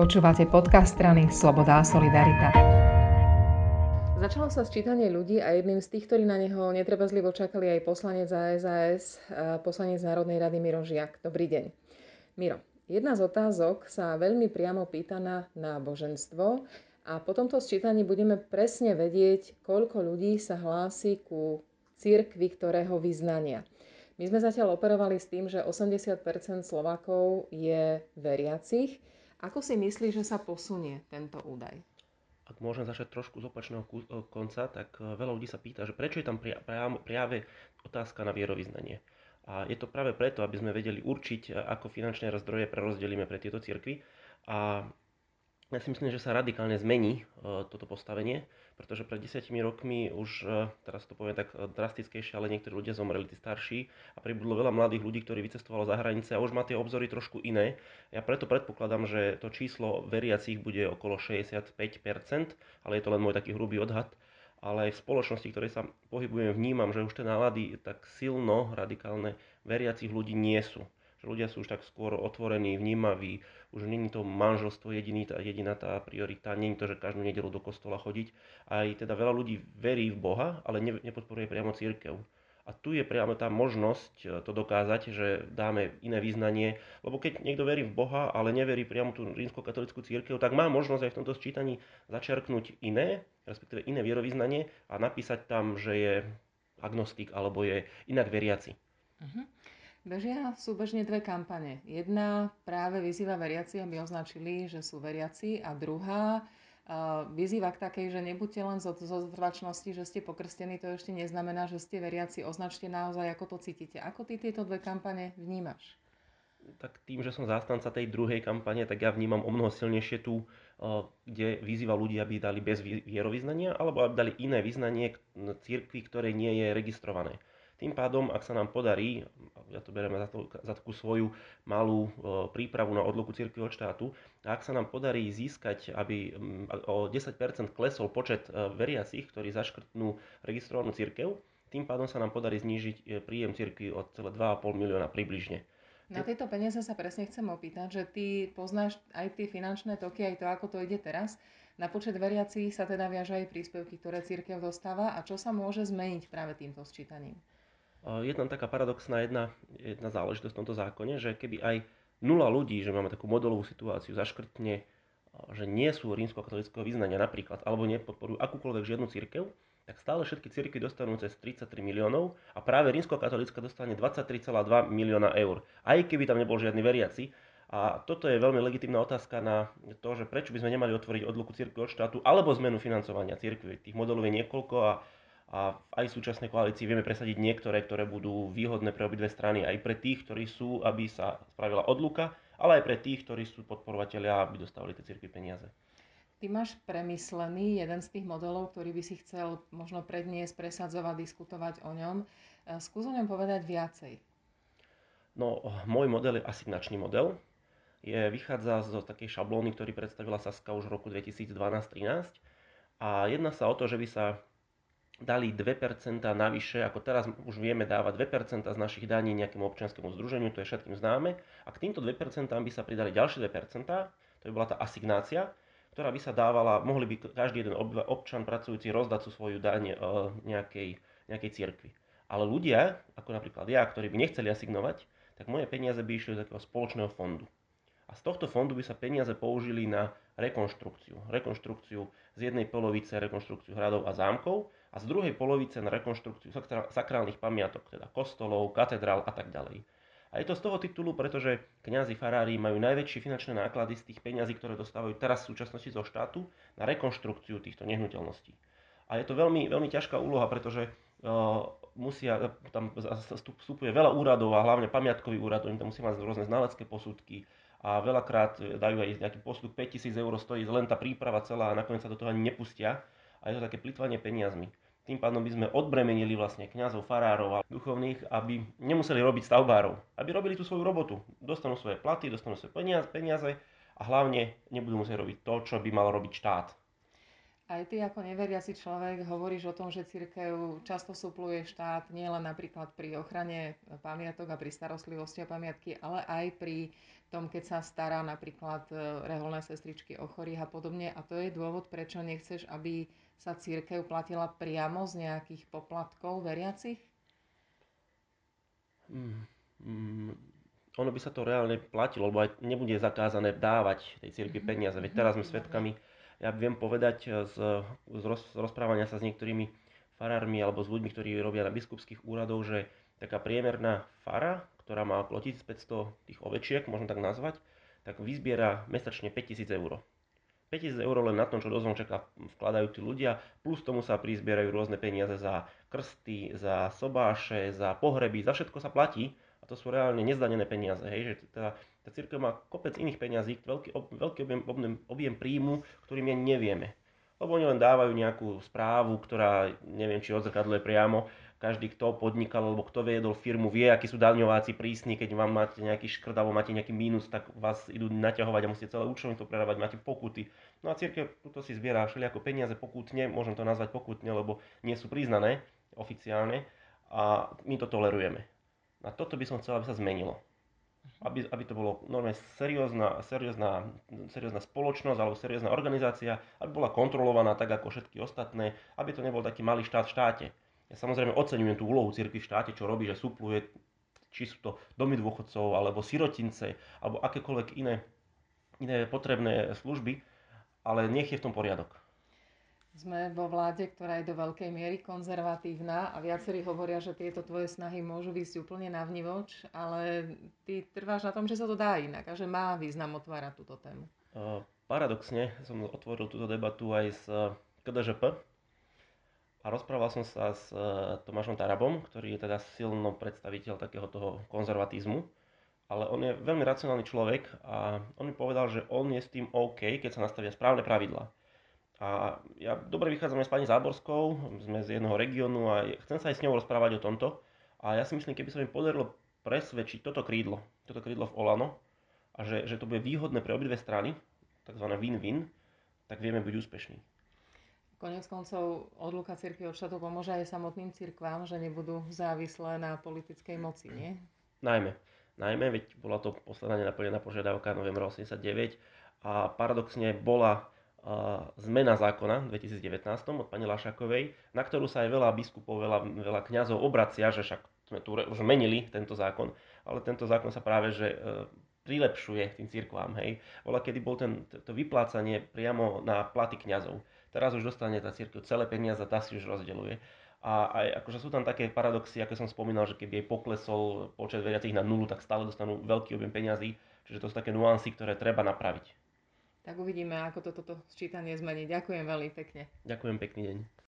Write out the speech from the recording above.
Počúvate podcast strany Sloboda a Solidarita. Začalo sa sčítanie ľudí a jedným z tých, ktorí na neho netrpezlivo čakali aj poslanec ASAS, poslanec Národnej rady Miro Žiak. Dobrý deň. Miro, jedna z otázok sa veľmi priamo pýta na náboženstvo a po tomto sčítaní budeme presne vedieť, koľko ľudí sa hlási ku cirkvi, ktorého vyznania. My sme zatiaľ operovali s tým, že 80% Slovákov je veriacich, ako si myslíš, že sa posunie tento údaj? Ak môžem začať trošku z opačného e, konca, tak e, veľa ľudí sa pýta, že prečo je tam práve otázka na vierovýznanie. A je to práve preto, aby sme vedeli určiť, e, ako finančné zdroje prerozdelíme pre tieto cirkvy. A ja si myslím, že sa radikálne zmení uh, toto postavenie, pretože pred desiatimi rokmi už, uh, teraz to poviem tak uh, drastickejšie, ale niektorí ľudia zomreli, tí starší a pribudlo veľa mladých ľudí, ktorí vycestovalo za hranice a už má tie obzory trošku iné. Ja preto predpokladám, že to číslo veriacich bude okolo 65%, ale je to len môj taký hrubý odhad. Ale aj v spoločnosti, ktorej sa pohybujem, vnímam, že už tie nálady tak silno radikálne veriacich ľudí nie sú že ľudia sú už tak skôr otvorení, vnímaví, už není to manželstvo jediný, tá, jediná tá priorita, není to, že každú nedelu do kostola chodiť. Aj teda veľa ľudí verí v Boha, ale ne, nepodporuje priamo církev. A tu je priamo tá možnosť e, to dokázať, že dáme iné význanie, lebo keď niekto verí v Boha, ale neverí priamo tú rímskokatolickú církev, tak má možnosť aj v tomto sčítaní začerknúť iné, respektíve iné vierovýznanie a napísať tam, že je agnostik alebo je inak veriaci. Uh-huh. Bežia súbežne dve kampane. Jedna práve vyzýva veriaci, aby označili, že sú veriaci a druhá uh, vyzýva k takej, že nebuďte len zo, zo zvrvačnosti, že ste pokrstení, to ešte neznamená, že ste veriaci. Označte naozaj, ako to cítite. Ako ty tieto dve kampane vnímaš? Tak tým, že som zástanca tej druhej kampane, tak ja vnímam o mnoho silnejšie tú, kde vyzýva ľudí, aby dali bez vierovýznania, alebo aby dali iné vyznanie církvi, ktoré nie je registrované. Tým pádom, ak sa nám podarí, ja to bereme za, to, za takú svoju malú e, prípravu na odluku cirkvi od štátu, ak sa nám podarí získať, aby o 10% klesol počet e, veriacich, ktorí zaškrtnú registrovanú cirkev, tým pádom sa nám podarí znížiť e, príjem cirkvi od celé 2,5 milióna približne. Na tieto peniaze sa presne chcem opýtať, že ty poznáš aj tie finančné toky, aj to, ako to ide teraz. Na počet veriacich sa teda viaža aj príspevky, ktoré církev dostáva a čo sa môže zmeniť práve týmto sčítaním? Je tam taká paradoxná jedna, jedna záležitosť v tomto zákone, že keby aj nula ľudí, že máme takú modelovú situáciu, zaškrtne, že nie sú rímsko-katolického vyznania napríklad, alebo nepodporujú akúkoľvek žiadnu církev, tak stále všetky církvy dostanú cez 33 miliónov a práve rímsko-katolická dostane 23,2 milióna eur, aj keby tam nebol žiadny veriaci. A toto je veľmi legitimná otázka na to, že prečo by sme nemali otvoriť odluku církvy od štátu alebo zmenu financovania církvy. Tých modelov je niekoľko a a aj v súčasnej koalícii vieme presadiť niektoré, ktoré budú výhodné pre obidve strany, aj pre tých, ktorí sú, aby sa spravila odluka, ale aj pre tých, ktorí sú podporovateľia, aby dostávali tie cirkvi peniaze. Ty máš premyslený jeden z tých modelov, ktorý by si chcel možno predniesť, presadzovať, diskutovať o ňom. E, skús o ňom povedať viacej. No, môj model je asignačný model. Je, vychádza z takej šablóny, ktorý predstavila Saska už v roku 2012-13. A jedná sa o to, že by sa dali 2% navyše, ako teraz už vieme dávať 2% z našich daní nejakému občianskému združeniu, to je všetkým známe. A k týmto 2% by sa pridali ďalšie 2%, to by bola tá asignácia, ktorá by sa dávala, mohli by každý jeden občan pracujúci rozdať sú svoju daň e, nejakej, nejakej cirkvi. Ale ľudia, ako napríklad ja, ktorí by nechceli asignovať, tak moje peniaze by išli z takého spoločného fondu. A z tohto fondu by sa peniaze použili na rekonštrukciu. Rekonštrukciu z jednej polovice, rekonštrukciu hradov a zámkov a z druhej polovice na rekonštrukciu sakrálnych pamiatok, teda kostolov, katedrál a tak ďalej. A je to z toho titulu, pretože kňazi farári majú najväčšie finančné náklady z tých peňazí, ktoré dostávajú teraz v súčasnosti zo štátu na rekonštrukciu týchto nehnuteľností. A je to veľmi, veľmi ťažká úloha, pretože uh, musia, tam vstupuje veľa úradov a hlavne pamiatkový úrad, oni tam musia mať rôzne znalecké posudky a veľakrát dajú aj nejaký posudok 5000 eur stojí len tá príprava celá a nakoniec sa do toho ani nepustia a je to také plitvanie peniazmi. Tým pádom by sme odbremenili vlastne kňazov, farárov a duchovných, aby nemuseli robiť stavbárov, aby robili tú svoju robotu. Dostanú svoje platy, dostanú svoje peniaze, peniaze a hlavne nebudú musieť robiť to, čo by mal robiť štát. Aj ty ako neveriaci človek hovoríš o tom, že církev často supluje štát nielen napríklad pri ochrane pamiatok a pri starostlivosti o pamiatky, ale aj pri tom, keď sa stará napríklad e, reholné sestričky o chorých a podobne. A to je dôvod, prečo nechceš, aby sa církev platila priamo z nejakých poplatkov veriacich? Mm, mm, ono by sa to reálne platilo, lebo aj nebude zakázané dávať tej cirkvi mhm. peniaze. Veď teraz sme svedkami ja viem povedať eh, z, z, roz, z rozprávania sa s niektorými farármi alebo s ľuďmi, ktorí robia na biskupských úradoch, že taká priemerná fara, ktorá má okolo 1500 tých ovečiek, možno tak nazvať, tak vyzbiera mesačne 5000 eur. 5000 eur len na tom, čo do zvončeka vkladajú tí ľudia, plus tomu sa prizbierajú rôzne peniaze za krsty, za sobáše, za pohreby, za všetko sa platí a to sú reálne nezdanené peniaze. Hej, že teda tá církev má kopec iných peňazí, veľký, veľký objem, objem, objem príjmu, ktorý my nevieme. Lebo oni len dávajú nejakú správu, ktorá neviem, či odzrkadluje priamo. Každý, kto podnikal alebo kto viedol firmu, vie, akí sú daňováci prísni. Keď vám máte nejaký škrt alebo máte nejaký mínus, tak vás idú naťahovať a musíte celé účtovníctvo prerávať, máte pokuty. No a církev tuto si zbiera všelijako peniaze pokutne, môžem to nazvať pokutne, lebo nie sú priznané oficiálne a my to tolerujeme. A toto by som chcel, aby sa zmenilo aby, aby to bolo normálne seriózna, seriózna, seriózna spoločnosť alebo seriózna organizácia, aby bola kontrolovaná tak ako všetky ostatné, aby to nebol taký malý štát v štáte. Ja samozrejme oceňujem tú úlohu cirkvi v štáte, čo robí, že supluje, či sú to domy dôchodcov, alebo sirotince, alebo akékoľvek iné, iné potrebné služby, ale nech je v tom poriadok. Sme vo vláde, ktorá je do veľkej miery konzervatívna a viacerí hovoria, že tieto tvoje snahy môžu ísť úplne na vnivoč, ale ty trváš na tom, že sa to dá inak a že má význam otvárať túto tému. Paradoxne som otvoril túto debatu aj s KDŽP a rozprával som sa s Tomášom Tarabom, ktorý je teda silno predstaviteľ takého toho konzervatizmu, ale on je veľmi racionálny človek a on mi povedal, že on je s tým OK, keď sa nastavia správne pravidlá. A ja dobre vychádzam s pani Záborskou, sme z jedného regiónu a chcem sa aj s ňou rozprávať o tomto. A ja si myslím, keby sa mi podarilo presvedčiť toto krídlo, toto krídlo v Olano, a že, že to bude výhodné pre obidve strany, tzv. win-win, tak vieme byť úspešní. Konec koncov odluka cirkvi od štátu pomôže aj samotným cirkvám, že nebudú závislé na politickej moci, nie? Najmä. Najmä, veď bola to posledná nenaplnená požiadavka novembra 89 a paradoxne bola zmena zákona v 2019 od pani Lašakovej, na ktorú sa aj veľa biskupov, veľa, veľa kňazov obracia, že však sme tu už menili tento zákon, ale tento zákon sa práve že e, prilepšuje tým cirkvám. Hej. Bola, kedy bol ten, to vyplácanie priamo na platy kňazov. Teraz už dostane tá cirkev celé peniaze, tá si už rozdeľuje. A aj akože sú tam také paradoxy, ako som spomínal, že keby jej poklesol počet veriacich na nulu, tak stále dostanú veľký objem peňazí. Čiže to sú také nuancy, ktoré treba napraviť. Tak uvidíme, ako toto to, to sčítanie zmení. Ďakujem veľmi pekne. Ďakujem pekný deň.